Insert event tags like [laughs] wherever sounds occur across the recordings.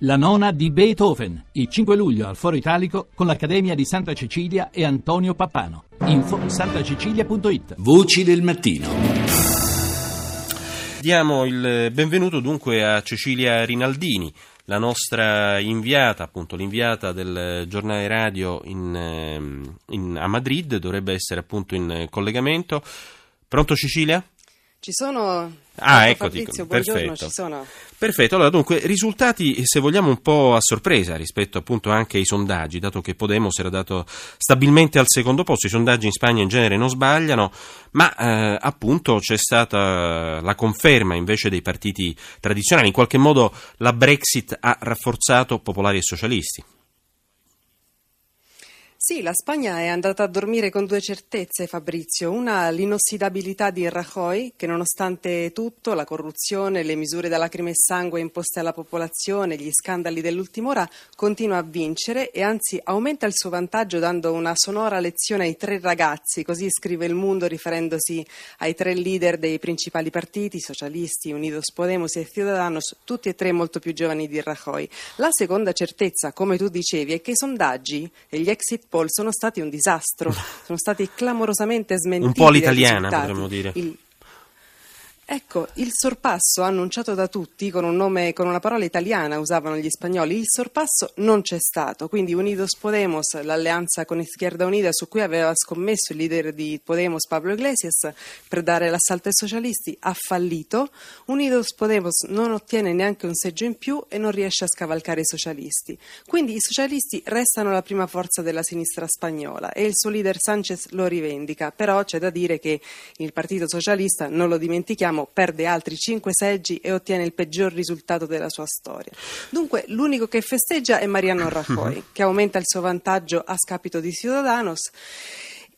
La nona di Beethoven, il 5 luglio al Foro Italico con l'Accademia di Santa Cecilia e Antonio Pappano. Info santacecilia.it. Voci del mattino. Diamo il benvenuto dunque a Cecilia Rinaldini, la nostra inviata, appunto l'inviata del giornale radio in, ehm, in, a Madrid, dovrebbe essere appunto in collegamento. Pronto Cecilia? Ci sono. Ah, ecco, Fabrizio, dico, buongiorno, perfetto. sono. Perfetto, allora dunque risultati se vogliamo un po' a sorpresa rispetto appunto anche ai sondaggi, dato che Podemos era dato stabilmente al secondo posto, i sondaggi in Spagna in genere non sbagliano, ma eh, appunto c'è stata la conferma invece dei partiti tradizionali, in qualche modo la Brexit ha rafforzato popolari e socialisti. Sì, la Spagna è andata a dormire con due certezze, Fabrizio. Una, l'inossidabilità di Rajoy, che nonostante tutto, la corruzione, le misure da lacrime e sangue imposte alla popolazione, gli scandali dell'ultima ora, continua a vincere e anzi aumenta il suo vantaggio dando una sonora lezione ai tre ragazzi, così scrive il Mundo riferendosi ai tre leader dei principali partiti, socialisti, Unidos Podemos e Ciudadanos, tutti e tre molto più giovani di Rajoy. La seconda certezza, come tu dicevi, è che i sondaggi e gli exit sono stati un disastro, [laughs] sono stati clamorosamente smentiti. Un po' risultati. potremmo dire. Il, Ecco, il sorpasso annunciato da tutti con un nome, con una parola italiana usavano gli spagnoli, il sorpasso non c'è stato, quindi Unidos Podemos, l'alleanza con Izquierda Unida su cui aveva scommesso il leader di Podemos Pablo Iglesias per dare l'assalto ai socialisti, ha fallito, Unidos Podemos non ottiene neanche un seggio in più e non riesce a scavalcare i socialisti. Quindi i socialisti restano la prima forza della sinistra spagnola e il suo leader Sanchez lo rivendica, però c'è da dire che il Partito Socialista, non lo dimentichiamo, perde altri cinque seggi e ottiene il peggior risultato della sua storia. Dunque, l'unico che festeggia è Mariano [laughs] Rajoy, che aumenta il suo vantaggio a scapito di Ciudadanos.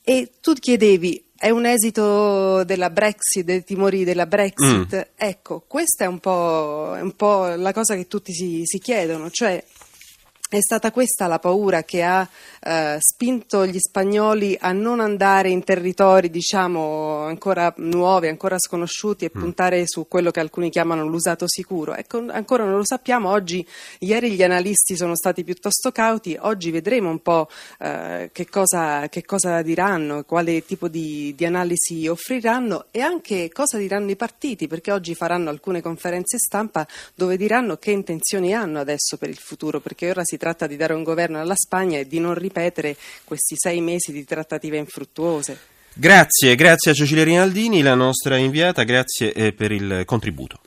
E tu chiedevi, è un esito della Brexit, dei timori della Brexit? Mm. Ecco, questa è un, po', un po' la cosa che tutti si, si chiedono, cioè è stata questa la paura che ha eh, spinto gli spagnoli a non andare in territori, diciamo, ancora nuovi, ancora sconosciuti e puntare su quello che alcuni chiamano l'usato sicuro. Ecco, ancora non lo sappiamo. Oggi, ieri gli analisti sono stati piuttosto cauti, oggi vedremo un po' eh, che, cosa, che cosa diranno, quale tipo di, di analisi offriranno e anche cosa diranno i partiti, perché oggi faranno alcune conferenze stampa dove diranno che intenzioni hanno adesso per il futuro, perché ora si tratta di dare un governo alla Spagna e di non ripetere questi sei mesi di trattative infruttuose. Grazie, grazie a Cecilia Rinaldini, la nostra inviata, grazie eh, per il contributo.